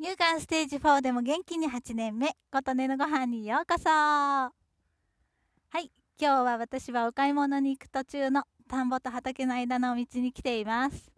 乳がんステージ4でも元気に8年目、琴音のご飯にようこそ。はい、今日は私はお買い物に行く途中の田んぼと畑の間の道に来ています。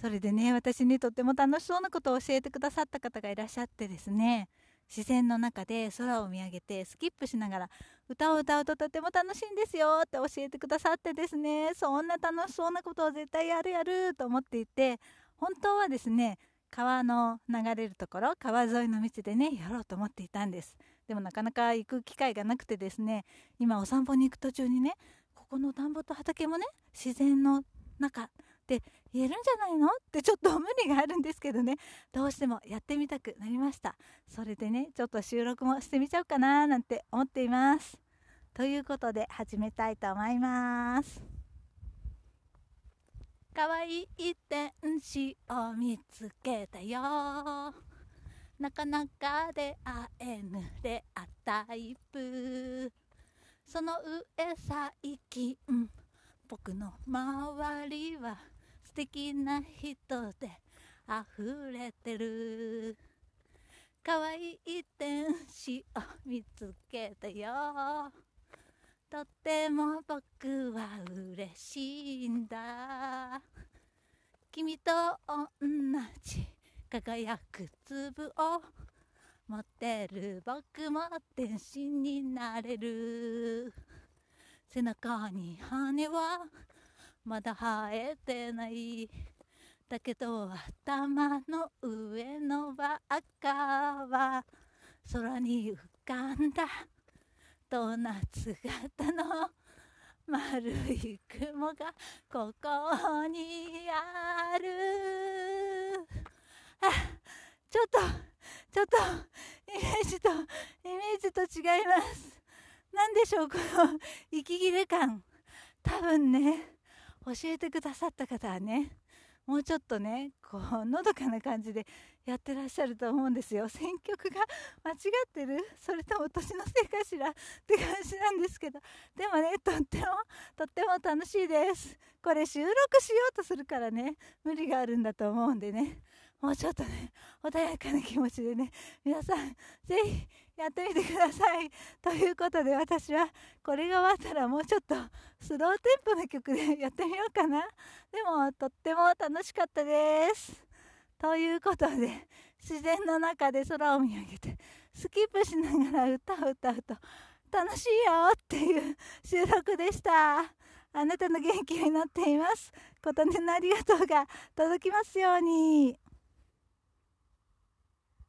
それでね、私にとっても楽しそうなことを教えてくださった方がいらっしゃってですね、自然の中で空を見上げてスキップしながら歌を歌うととても楽しいんですよって教えてくださってですね、そんな楽しそうなことを絶対やるやると思っていて、本当はですね、川の流れるところ川沿いの道でねやろうと思っていたんです。でもなかなか行く機会がなくてですね今お散歩に行く途中にねここの田んぼと畑もね自然の中って言えるんじゃないの？ってちょっと無理があるんですけどね。どうしてもやってみたくなりました。それでねちょっと収録もしてみちゃおうかななんて思っています。ということで始めたいと思います。可愛い天使を見つけたよ。なかなか出会えぬレアタイプ。その上最近僕の周りは素敵な人で溢れてる。可愛い天使を見つけたよ。とても僕は嬉しいんだ。君と同じ輝く粒を持ってる僕も天使になれる。背中に羽はまだ生えてない。だけど頭の上のバカは空に浮かんだ。ドーナツ型の丸い雲がここにある。あちょっとちょっとイメージとイメージと違います。何でしょうこの息切れ感。多分ね教えてくださった方はねもうちょっとねこう のどかな感じでやってらっしゃると思うんですよ。選曲が 間違ってる？それとも年のせいかしら？って感じなんですけど。でもねとってもとっても楽しいです。これ収録しようとするからね無理があるんだと思うんでね。もうちょっとね穏やかな気持ちでね皆さんぜひやってみてください。ということで私はこれが終わったらもうちょっとスローテンポな曲でやってみようかな。でもとっても楽しかったです。ということで自然の中で空を見上げてスキップしながら歌を歌うと楽しいよっていう収録でした。あなたの元気になっています琴音のありがとうが届きますように。